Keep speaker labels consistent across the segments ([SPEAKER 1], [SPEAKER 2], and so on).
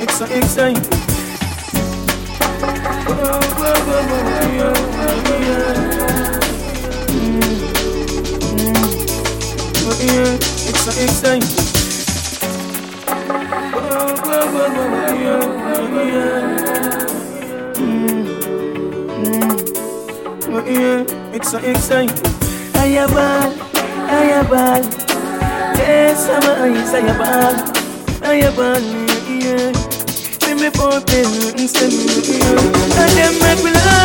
[SPEAKER 1] it's so exciting. Oh, oh, oh, oh, yeah, yeah. Mm, mm. Oh, yeah, it's so exciting. Oh, oh, oh, oh, yeah, yeah. Mm, mm. Oh, yeah, it's so exciting. Have all. Yes, I'm a have all, yeah. See me for and them make me. Last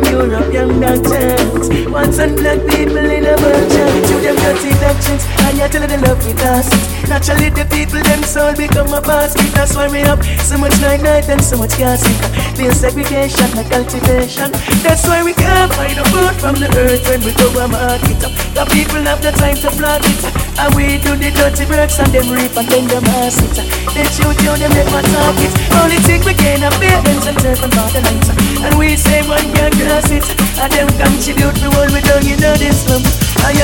[SPEAKER 1] them European accents. Once and black people in a virgin. To them dirty actions. And you tell them love with us. Naturally, the people, them soul become a basket. That's why we up so much night night and so much gossip. Feel segregation, like cultivation. That's why we can't buy the food from the earth when we go and market. The people have the time to plant it. And we do the dirty works and them reap and then them mass it. They shoot you, them never talk it. Only think we gain our parents and turn from the. And we say one can't cross it And them contribute the world we done in this slum I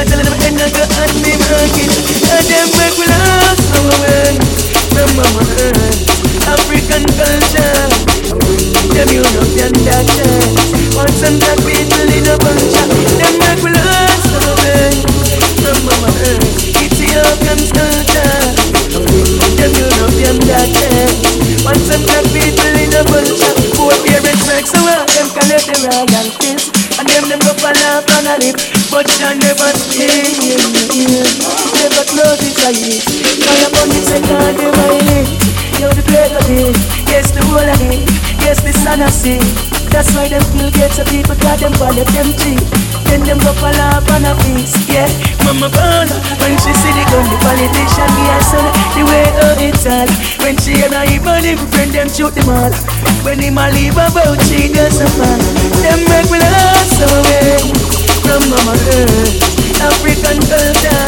[SPEAKER 1] And them them go fall off on a lip But John never speak Never close his eyes. Call upon the second divine Yo the great of it. Yes the whole of it. Yes the son of sin That's why them still get some people Cause them follow them cheap Then them go fall off on a piece Yeah. Mama born When she see the politician Yeah son. The way of it all. When she and I even him friend Them shoot them all. When him a leave about She does a man Them make me last away From mama earth African culture.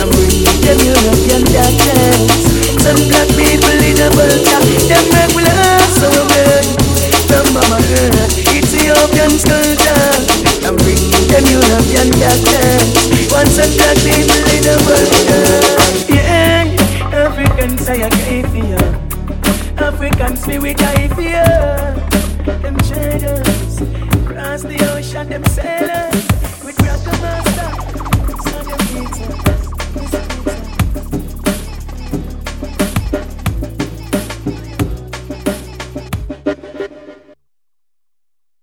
[SPEAKER 1] I'm bringing them European doctors Some black people in a vulture. Them make me last away From mama earth Ethiopian culture. I'm bringing them European doctors Some black people in a vulture Yeah, Africans I you Africans me we die for Them traders Cross the ocean, them sailors